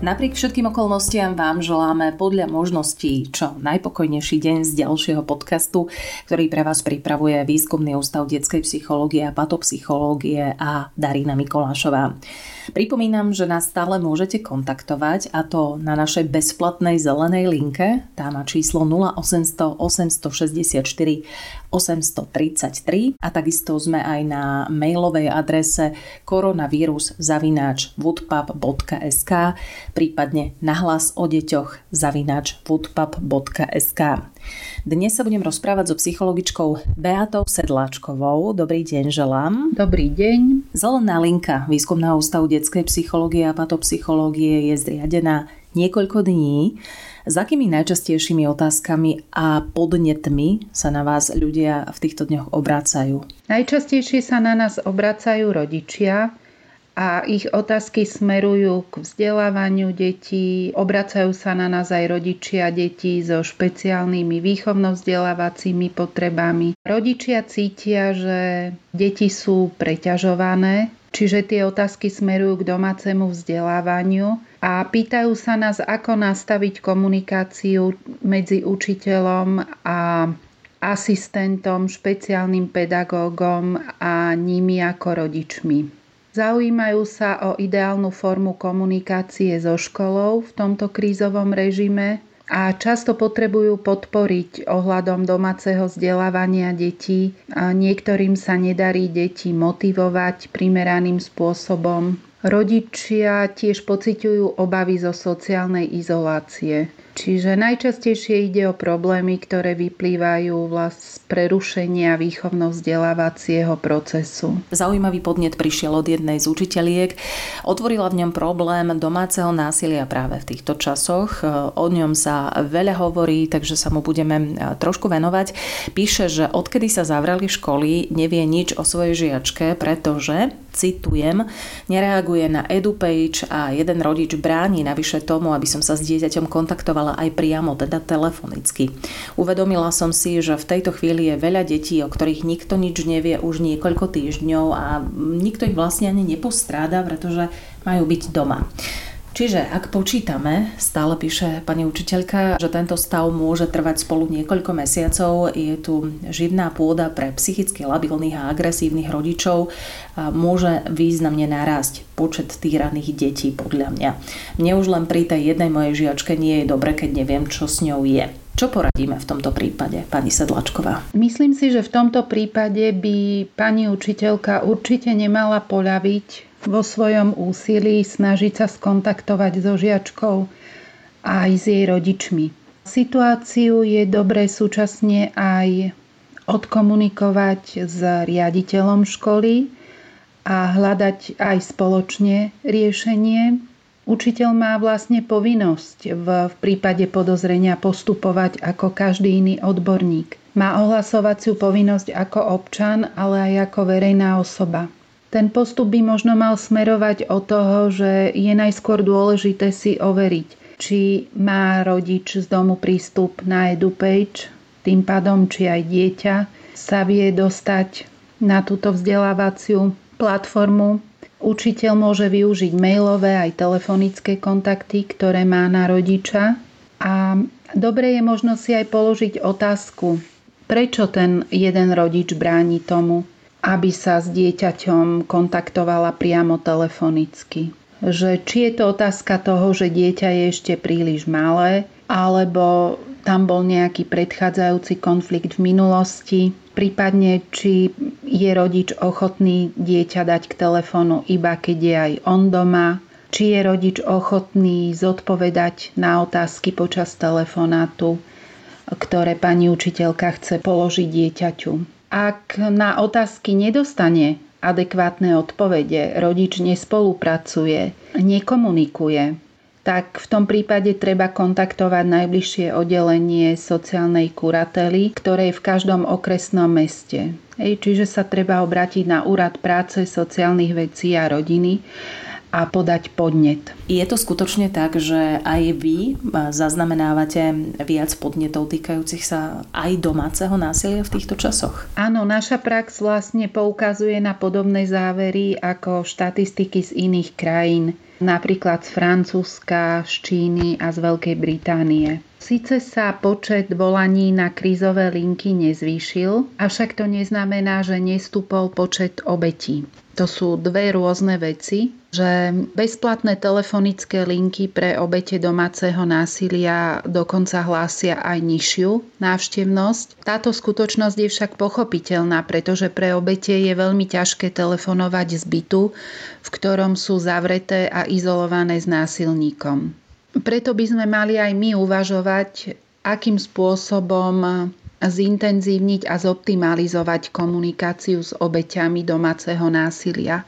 Napriek všetkým okolnostiam vám želáme podľa možností čo najpokojnejší deň z ďalšieho podcastu, ktorý pre vás pripravuje Výskumný ústav detskej psychológie a patopsychológie a Darina Mikolášová. Pripomínam, že nás stále môžete kontaktovať a to na našej bezplatnej zelenej linke. Tá má číslo 0800 864 833 a takisto sme aj na mailovej adrese koronavírus zavináč woodpub.sk prípadne nahlas o deťoch zavináč woodpub.sk. Dnes sa budem rozprávať so psychologičkou Beatou Sedláčkovou. Dobrý deň želám. Dobrý deň. Zelená linka Výskumného ústavu detskej psychológie a patopsychológie je zriadená niekoľko dní. S akými najčastejšími otázkami a podnetmi sa na vás ľudia v týchto dňoch obrácajú? Najčastejšie sa na nás obracajú rodičia, a ich otázky smerujú k vzdelávaniu detí. Obracajú sa na nás aj rodičia detí so špeciálnymi výchovno-vzdelávacími potrebami. Rodičia cítia, že deti sú preťažované, čiže tie otázky smerujú k domácemu vzdelávaniu a pýtajú sa nás, ako nastaviť komunikáciu medzi učiteľom a asistentom, špeciálnym pedagógom a nimi ako rodičmi. Zaujímajú sa o ideálnu formu komunikácie so školou v tomto krízovom režime a často potrebujú podporiť ohľadom domáceho vzdelávania detí. A niektorým sa nedarí deti motivovať primeraným spôsobom. Rodičia tiež pociťujú obavy zo sociálnej izolácie. Čiže najčastejšie ide o problémy, ktoré vyplývajú z prerušenia výchovno-vzdelávacieho procesu. Zaujímavý podnet prišiel od jednej z učiteľiek. Otvorila v ňom problém domáceho násilia práve v týchto časoch. O ňom sa veľa hovorí, takže sa mu budeme trošku venovať. Píše, že odkedy sa zavrali školy, nevie nič o svojej žiačke, pretože citujem, nereaguje na EduPage a jeden rodič bráni navyše tomu, aby som sa s dieťaťom kontaktovala aj priamo, teda telefonicky. Uvedomila som si, že v tejto chvíli je veľa detí, o ktorých nikto nič nevie už niekoľko týždňov a nikto ich vlastne ani nepostráda, pretože majú byť doma. Čiže ak počítame, stále píše pani učiteľka, že tento stav môže trvať spolu niekoľko mesiacov, je tu živná pôda pre psychicky labilných a agresívnych rodičov a môže významne narásť počet týraných detí podľa mňa. Mne už len pri tej jednej mojej žiačke nie je dobre, keď neviem, čo s ňou je. Čo poradíme v tomto prípade, pani Sedlačková? Myslím si, že v tomto prípade by pani učiteľka určite nemala poľaviť vo svojom úsilí snažiť sa skontaktovať so žiačkou aj s jej rodičmi. Situáciu je dobré súčasne aj odkomunikovať s riaditeľom školy a hľadať aj spoločne riešenie. Učiteľ má vlastne povinnosť v, v prípade podozrenia postupovať ako každý iný odborník. Má ohlasovaciu povinnosť ako občan, ale aj ako verejná osoba. Ten postup by možno mal smerovať od toho, že je najskôr dôležité si overiť, či má rodič z domu prístup na EduPage, tým pádom či aj dieťa sa vie dostať na túto vzdelávaciu platformu. Učiteľ môže využiť mailové aj telefonické kontakty, ktoré má na rodiča. A dobre je možno si aj položiť otázku, prečo ten jeden rodič bráni tomu, aby sa s dieťaťom kontaktovala priamo telefonicky. Že či je to otázka toho, že dieťa je ešte príliš malé, alebo tam bol nejaký predchádzajúci konflikt v minulosti, prípadne či je rodič ochotný dieťa dať k telefónu iba keď je aj on doma, či je rodič ochotný zodpovedať na otázky počas telefonátu, ktoré pani učiteľka chce položiť dieťaťu. Ak na otázky nedostane adekvátne odpovede, rodič nespolupracuje, nekomunikuje, tak v tom prípade treba kontaktovať najbližšie oddelenie sociálnej kurately, ktoré je v každom okresnom meste. Ej, čiže sa treba obrátiť na úrad práce, sociálnych vecí a rodiny a podať podnet. Je to skutočne tak, že aj vy zaznamenávate viac podnetov týkajúcich sa aj domáceho násilia v týchto časoch? Áno, naša prax vlastne poukazuje na podobné závery ako štatistiky z iných krajín, napríklad z Francúzska, z Číny a z Veľkej Británie. Sice sa počet volaní na krízové linky nezvýšil, avšak to neznamená, že nestúpol počet obetí. To sú dve rôzne veci, že bezplatné telefonické linky pre obete domáceho násilia dokonca hlásia aj nižšiu návštevnosť. Táto skutočnosť je však pochopiteľná, pretože pre obete je veľmi ťažké telefonovať z bytu, v ktorom sú zavreté a izolované s násilníkom. Preto by sme mali aj my uvažovať, akým spôsobom zintenzívniť a zoptimalizovať komunikáciu s obeťami domáceho násilia.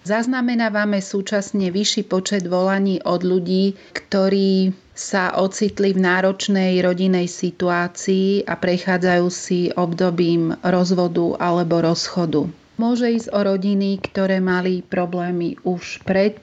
Zaznamenávame súčasne vyšší počet volaní od ľudí, ktorí sa ocitli v náročnej rodinej situácii a prechádzajú si obdobím rozvodu alebo rozchodu. Môže ísť o rodiny, ktoré mali problémy už pred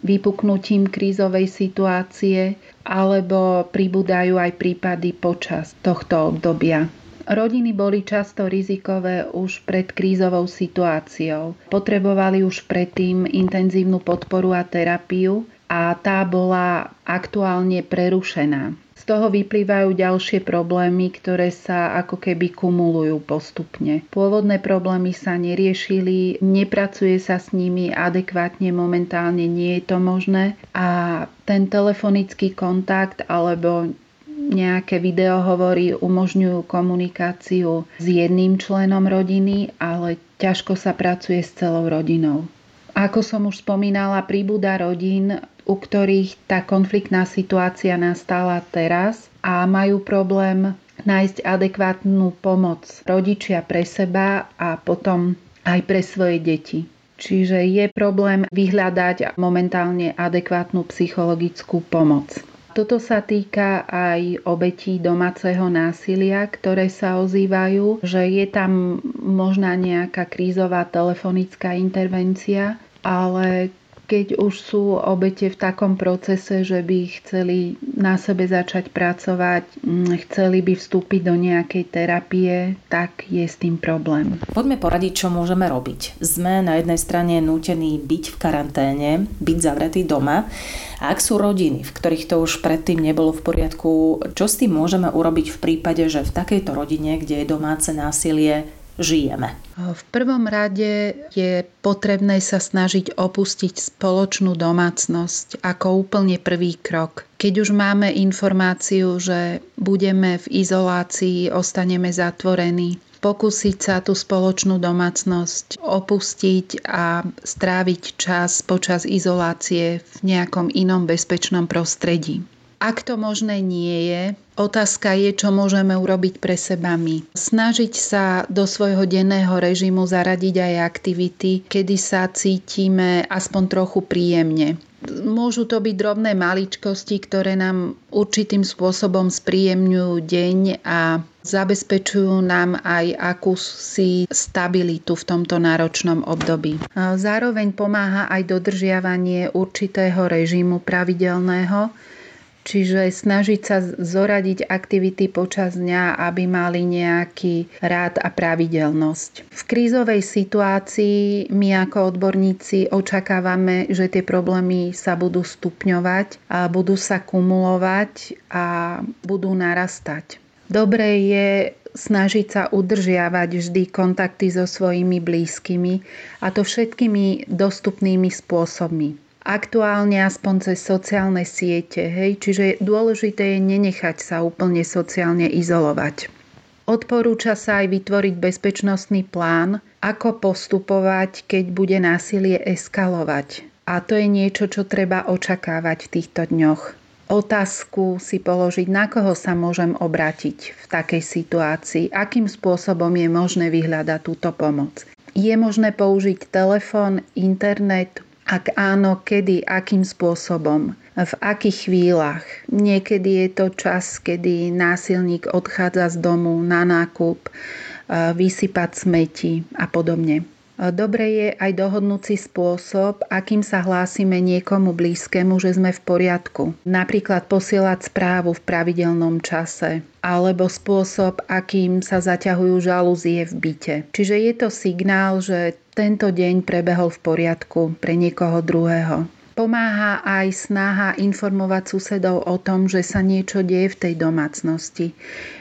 vypuknutím krízovej situácie alebo pribúdajú aj prípady počas tohto obdobia. Rodiny boli často rizikové už pred krízovou situáciou. Potrebovali už predtým intenzívnu podporu a terapiu a tá bola aktuálne prerušená toho vyplývajú ďalšie problémy, ktoré sa ako keby kumulujú postupne. Pôvodné problémy sa neriešili, nepracuje sa s nimi adekvátne, momentálne nie je to možné a ten telefonický kontakt alebo nejaké videohovory umožňujú komunikáciu s jedným členom rodiny, ale ťažko sa pracuje s celou rodinou. Ako som už spomínala, príbuda rodín u ktorých tá konfliktná situácia nastala teraz a majú problém nájsť adekvátnu pomoc rodičia pre seba a potom aj pre svoje deti. Čiže je problém vyhľadať momentálne adekvátnu psychologickú pomoc. Toto sa týka aj obetí domáceho násilia, ktoré sa ozývajú, že je tam možná nejaká krízová telefonická intervencia, ale keď už sú obete v takom procese, že by chceli na sebe začať pracovať, mm, chceli by vstúpiť do nejakej terapie, tak je s tým problém. Poďme poradiť, čo môžeme robiť. Sme na jednej strane nútení byť v karanténe, byť zavretí doma. A ak sú rodiny, v ktorých to už predtým nebolo v poriadku, čo s tým môžeme urobiť v prípade, že v takejto rodine, kde je domáce násilie, žijeme? V prvom rade je potrebné sa snažiť opustiť spoločnú domácnosť ako úplne prvý krok. Keď už máme informáciu, že budeme v izolácii, ostaneme zatvorení, pokúsiť sa tú spoločnú domácnosť opustiť a stráviť čas počas izolácie v nejakom inom bezpečnom prostredí. Ak to možné nie je, otázka je, čo môžeme urobiť pre seba my. Snažiť sa do svojho denného režimu zaradiť aj aktivity, kedy sa cítime aspoň trochu príjemne. Môžu to byť drobné maličkosti, ktoré nám určitým spôsobom spríjemňujú deň a zabezpečujú nám aj akúsi stabilitu v tomto náročnom období. Zároveň pomáha aj dodržiavanie určitého režimu pravidelného, Čiže snažiť sa zoradiť aktivity počas dňa, aby mali nejaký rád a pravidelnosť. V krízovej situácii my ako odborníci očakávame, že tie problémy sa budú stupňovať, a budú sa kumulovať a budú narastať. Dobré je snažiť sa udržiavať vždy kontakty so svojimi blízkymi a to všetkými dostupnými spôsobmi aktuálne aspoň cez sociálne siete. Hej? Čiže dôležité je nenechať sa úplne sociálne izolovať. Odporúča sa aj vytvoriť bezpečnostný plán, ako postupovať, keď bude násilie eskalovať. A to je niečo, čo treba očakávať v týchto dňoch. Otázku si položiť, na koho sa môžem obrátiť v takej situácii, akým spôsobom je možné vyhľadať túto pomoc. Je možné použiť telefón, internet, ak áno, kedy, akým spôsobom, v akých chvíľach. Niekedy je to čas, kedy násilník odchádza z domu na nákup, vysypať smeti a podobne. Dobre je aj dohodnúť si spôsob, akým sa hlásime niekomu blízkemu, že sme v poriadku. Napríklad posielať správu v pravidelnom čase alebo spôsob, akým sa zaťahujú žalúzie v byte. Čiže je to signál, že tento deň prebehol v poriadku pre niekoho druhého. Pomáha aj snaha informovať susedov o tom, že sa niečo deje v tej domácnosti.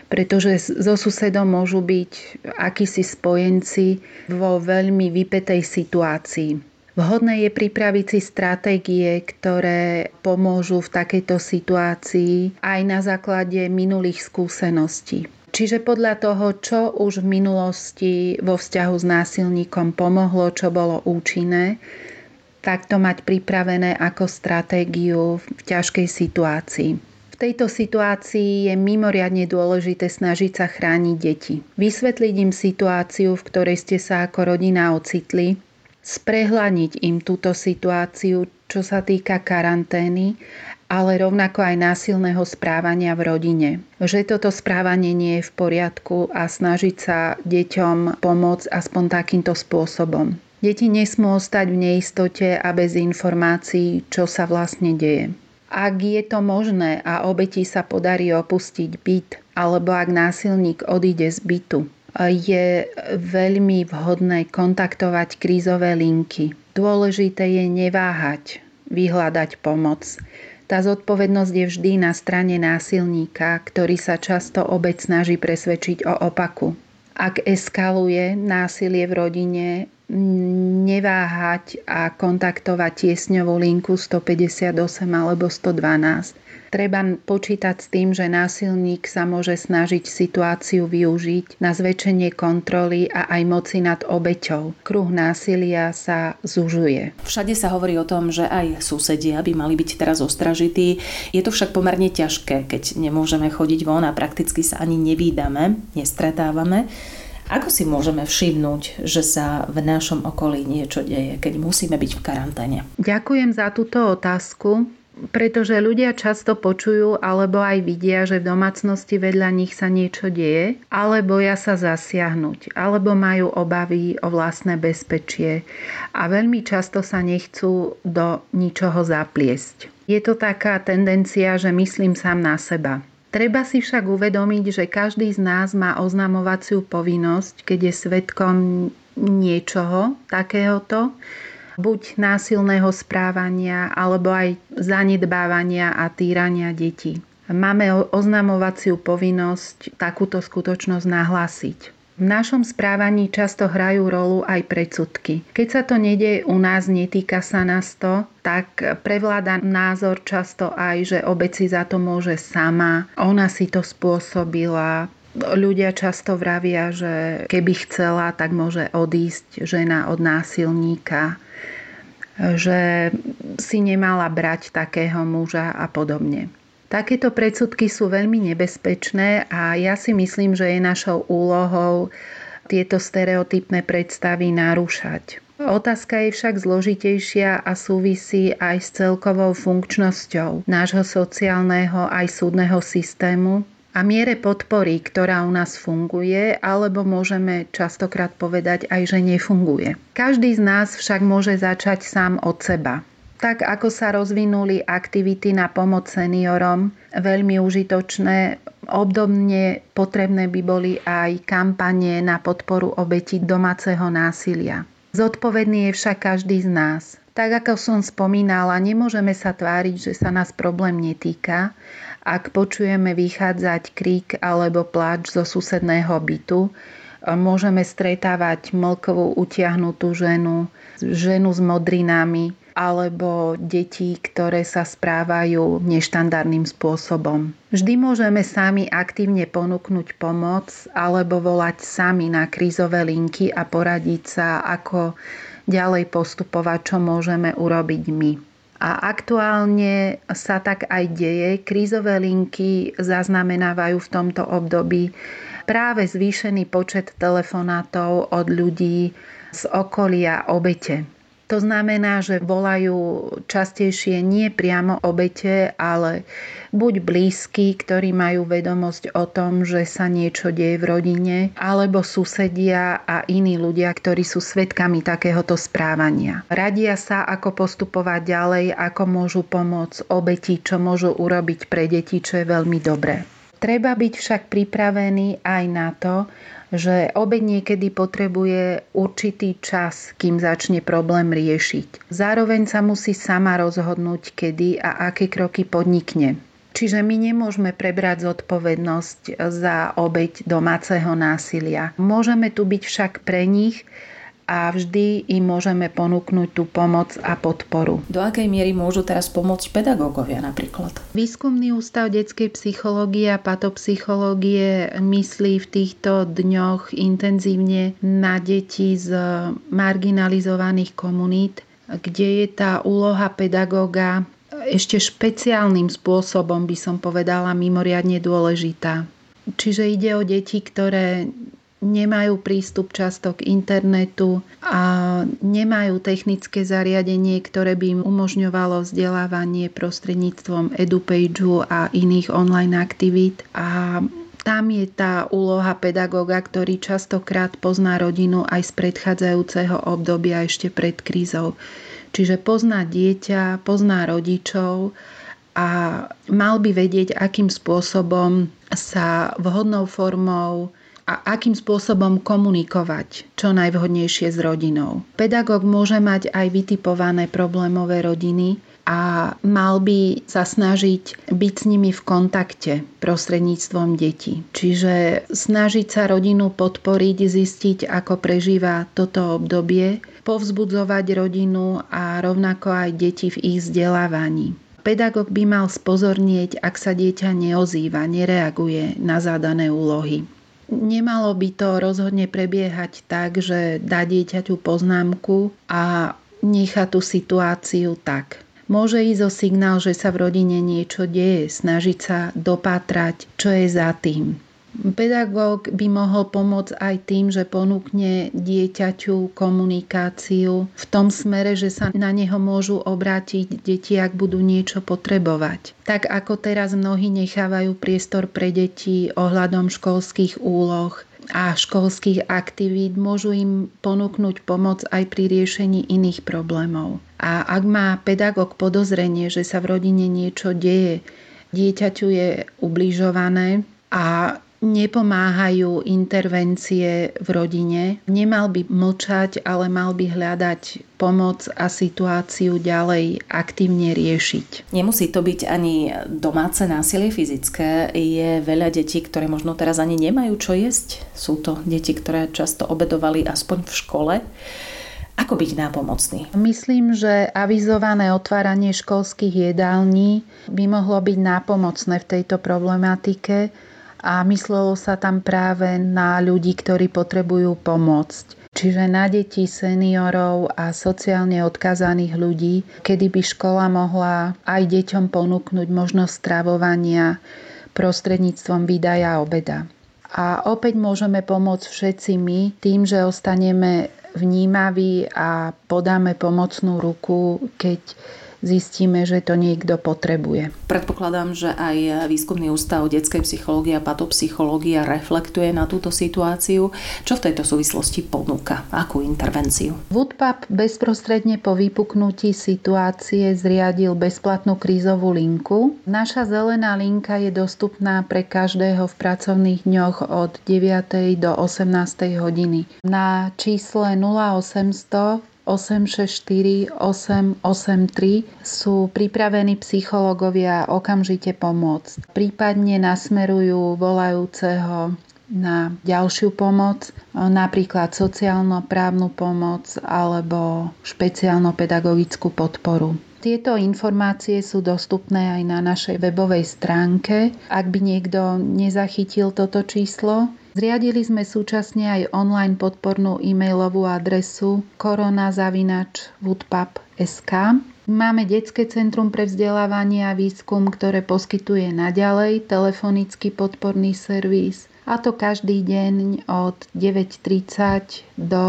Pretože so susedom môžu byť akísi spojenci vo veľmi vypetej situácii. Vhodné je pripraviť si stratégie, ktoré pomôžu v takejto situácii aj na základe minulých skúseností. Čiže podľa toho, čo už v minulosti vo vzťahu s násilníkom pomohlo, čo bolo účinné, takto mať pripravené ako stratégiu v ťažkej situácii. V tejto situácii je mimoriadne dôležité snažiť sa chrániť deti. Vysvetliť im situáciu, v ktorej ste sa ako rodina ocitli, sprehľaniť im túto situáciu, čo sa týka karantény, ale rovnako aj násilného správania v rodine. Že toto správanie nie je v poriadku a snažiť sa deťom pomôcť aspoň takýmto spôsobom. Deti nesmú ostať v neistote a bez informácií, čo sa vlastne deje. Ak je to možné a obeti sa podarí opustiť byt, alebo ak násilník odíde z bytu, je veľmi vhodné kontaktovať krízové linky. Dôležité je neváhať, vyhľadať pomoc. Tá zodpovednosť je vždy na strane násilníka, ktorý sa často obec snaží presvedčiť o opaku. Ak eskaluje násilie v rodine, neváhať a kontaktovať tiesňovú linku 158 alebo 112. Treba počítať s tým, že násilník sa môže snažiť situáciu využiť na zväčšenie kontroly a aj moci nad obeťou. Kruh násilia sa zužuje. Všade sa hovorí o tom, že aj susedia by mali byť teraz ostražití. Je to však pomerne ťažké, keď nemôžeme chodiť von a prakticky sa ani nevídame, nestretávame. Ako si môžeme všimnúť, že sa v našom okolí niečo deje, keď musíme byť v karanténe? Ďakujem za túto otázku, pretože ľudia často počujú alebo aj vidia, že v domácnosti vedľa nich sa niečo deje, ale boja sa zasiahnuť, alebo majú obavy o vlastné bezpečie a veľmi často sa nechcú do ničoho zapliesť. Je to taká tendencia, že myslím sám na seba. Treba si však uvedomiť, že každý z nás má oznamovaciu povinnosť, keď je svetkom niečoho takéhoto, buď násilného správania, alebo aj zanedbávania a týrania detí. Máme oznamovaciu povinnosť takúto skutočnosť nahlásiť. V našom správaní často hrajú rolu aj predsudky. Keď sa to nedie u nás, netýka sa nás to, tak prevláda názor často aj, že obec si za to môže sama, ona si to spôsobila, Ľudia často vravia, že keby chcela, tak môže odísť žena od násilníka, že si nemala brať takého muža a podobne. Takéto predsudky sú veľmi nebezpečné a ja si myslím, že je našou úlohou tieto stereotypné predstavy narúšať. Otázka je však zložitejšia a súvisí aj s celkovou funkčnosťou nášho sociálneho aj súdneho systému a miere podpory, ktorá u nás funguje, alebo môžeme častokrát povedať aj, že nefunguje. Každý z nás však môže začať sám od seba tak ako sa rozvinuli aktivity na pomoc seniorom, veľmi užitočné, obdobne potrebné by boli aj kampanie na podporu obeti domáceho násilia. Zodpovedný je však každý z nás. Tak ako som spomínala, nemôžeme sa tváriť, že sa nás problém netýka. Ak počujeme vychádzať krík alebo pláč zo susedného bytu, môžeme stretávať mlkovú utiahnutú ženu, ženu s modrinami, alebo deti, ktoré sa správajú neštandardným spôsobom. Vždy môžeme sami aktívne ponúknuť pomoc alebo volať sami na krízové linky a poradiť sa, ako ďalej postupovať, čo môžeme urobiť my. A aktuálne sa tak aj deje. Krízové linky zaznamenávajú v tomto období práve zvýšený počet telefonátov od ľudí z okolia obete. To znamená, že volajú častejšie nie priamo obete, ale buď blízky, ktorí majú vedomosť o tom, že sa niečo deje v rodine, alebo susedia a iní ľudia, ktorí sú svetkami takéhoto správania. Radia sa, ako postupovať ďalej, ako môžu pomôcť obeti, čo môžu urobiť pre deti, čo je veľmi dobré. Treba byť však pripravený aj na to, že obeď niekedy potrebuje určitý čas, kým začne problém riešiť. Zároveň sa musí sama rozhodnúť, kedy a aké kroky podnikne. Čiže my nemôžeme prebrať zodpovednosť za obeď domáceho násilia. Môžeme tu byť však pre nich a vždy im môžeme ponúknuť tú pomoc a podporu. Do akej miery môžu teraz pomôcť pedagógovia napríklad? Výskumný ústav detskej psychológie a patopsychológie myslí v týchto dňoch intenzívne na deti z marginalizovaných komunít, kde je tá úloha pedagóga ešte špeciálnym spôsobom, by som povedala, mimoriadne dôležitá. Čiže ide o deti, ktoré nemajú prístup často k internetu a nemajú technické zariadenie, ktoré by im umožňovalo vzdelávanie prostredníctvom EduPageu a iných online aktivít. A tam je tá úloha pedagóga, ktorý častokrát pozná rodinu aj z predchádzajúceho obdobia ešte pred krízou. Čiže pozná dieťa, pozná rodičov a mal by vedieť, akým spôsobom sa vhodnou formou a akým spôsobom komunikovať čo najvhodnejšie s rodinou. Pedagóg môže mať aj vytipované problémové rodiny a mal by sa snažiť byť s nimi v kontakte prostredníctvom detí. Čiže snažiť sa rodinu podporiť, zistiť, ako prežíva toto obdobie, povzbudzovať rodinu a rovnako aj deti v ich vzdelávaní. Pedagóg by mal spozornieť, ak sa dieťa neozýva, nereaguje na zadané úlohy. Nemalo by to rozhodne prebiehať tak, že dá dieťaťu poznámku a nechá tú situáciu tak. Môže ísť o signál, že sa v rodine niečo deje, snažiť sa dopátrať, čo je za tým. Pedagóg by mohol pomôcť aj tým, že ponúkne dieťaťu komunikáciu v tom smere, že sa na neho môžu obrátiť deti, ak budú niečo potrebovať. Tak ako teraz mnohí nechávajú priestor pre deti ohľadom školských úloh, a školských aktivít môžu im ponúknuť pomoc aj pri riešení iných problémov. A ak má pedagóg podozrenie, že sa v rodine niečo deje, dieťaťu je ubližované a nepomáhajú intervencie v rodine. Nemal by mlčať, ale mal by hľadať pomoc a situáciu ďalej aktívne riešiť. Nemusí to byť ani domáce násilie fyzické. Je veľa detí, ktoré možno teraz ani nemajú čo jesť. Sú to deti, ktoré často obedovali aspoň v škole. Ako byť nápomocný? Myslím, že avizované otváranie školských jedální by mohlo byť nápomocné v tejto problematike, a myslelo sa tam práve na ľudí, ktorí potrebujú pomôcť. Čiže na deti, seniorov a sociálne odkazaných ľudí, kedy by škola mohla aj deťom ponúknuť možnosť stravovania prostredníctvom výdaja obeda. A opäť môžeme pomôcť všetci my tým, že ostaneme vnímaví a podáme pomocnú ruku, keď zistíme, že to niekto potrebuje. Predpokladám, že aj výskumný ústav detskej psychológie a patopsychológia reflektuje na túto situáciu. Čo v tejto súvislosti ponúka? Akú intervenciu? Woodpap bezprostredne po vypuknutí situácie zriadil bezplatnú krízovú linku. Naša zelená linka je dostupná pre každého v pracovných dňoch od 9. do 18. hodiny. Na čísle 0800 864 883 sú pripravení psychológovia okamžite pomôcť. Prípadne nasmerujú volajúceho na ďalšiu pomoc, napríklad sociálno-právnu pomoc alebo špeciálno-pedagogickú podporu. Tieto informácie sú dostupné aj na našej webovej stránke. Ak by niekto nezachytil toto číslo, Zriadili sme súčasne aj online podpornú e-mailovú adresu koronazavinač.woodpub.sk Máme Detské centrum pre vzdelávanie a výskum, ktoré poskytuje naďalej telefonický podporný servis a to každý deň od 9.30 do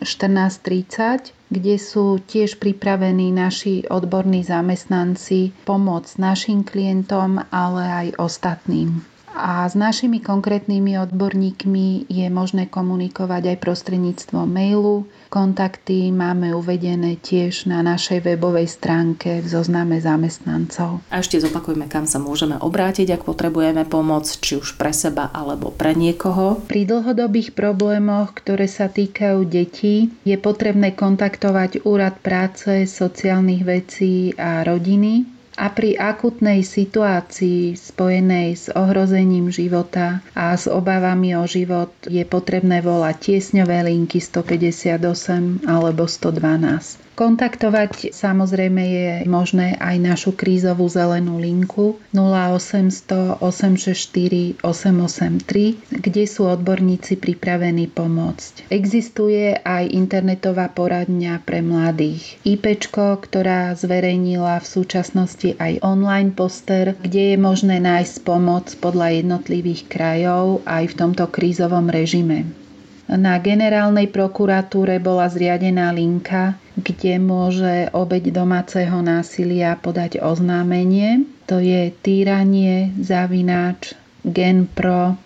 14.30 kde sú tiež pripravení naši odborní zamestnanci pomôcť našim klientom, ale aj ostatným. A s našimi konkrétnymi odborníkmi je možné komunikovať aj prostredníctvom mailu. Kontakty máme uvedené tiež na našej webovej stránke v zozname zamestnancov. A ešte zopakujme, kam sa môžeme obrátiť, ak potrebujeme pomoc, či už pre seba alebo pre niekoho. Pri dlhodobých problémoch, ktoré sa týkajú detí, je potrebné kontaktovať Úrad práce, sociálnych vecí a rodiny a pri akutnej situácii spojenej s ohrozením života a s obávami o život je potrebné volať tiesňové linky 158 alebo 112. Kontaktovať samozrejme je možné aj našu krízovú zelenú linku 0800 864 883, kde sú odborníci pripravení pomôcť. Existuje aj internetová poradňa pre mladých. IPčko, ktorá zverejnila v súčasnosti aj online poster, kde je možné nájsť pomoc podľa jednotlivých krajov aj v tomto krízovom režime. Na generálnej prokuratúre bola zriadená linka, kde môže obeď domáceho násilia podať oznámenie. To je týranie zavináč genpro.gov.sk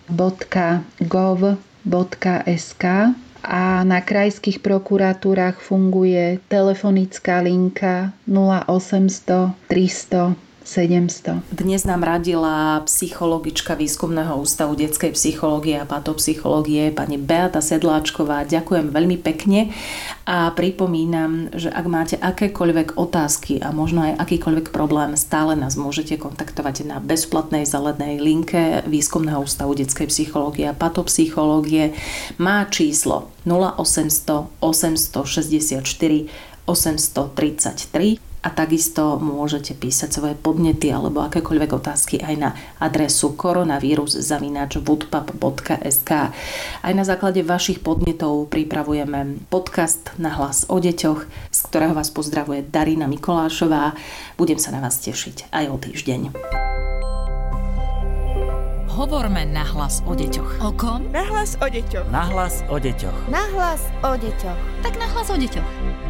a na krajských prokuratúrach funguje telefonická linka 0800 300 700. Dnes nám radila psychologička Výskumného ústavu detskej psychológie a patopsychológie pani Beata Sedláčková. Ďakujem veľmi pekne a pripomínam, že ak máte akékoľvek otázky a možno aj akýkoľvek problém, stále nás môžete kontaktovať na bezplatnej zelenej linke Výskumného ústavu detskej psychológie a patopsychológie. Má číslo 0800 864 833 a takisto môžete písať svoje podnety alebo akékoľvek otázky aj na adresu koronavírus.woodpub.sk Aj na základe vašich podnetov pripravujeme podcast na hlas o deťoch, z ktorého vás pozdravuje Darina Mikolášová. Budem sa na vás tešiť aj o týždeň. Hovorme na hlas o deťoch. O kom? Na hlas o deťoch. Na hlas o deťoch. Na hlas o deťoch. Tak na hlas o deťoch.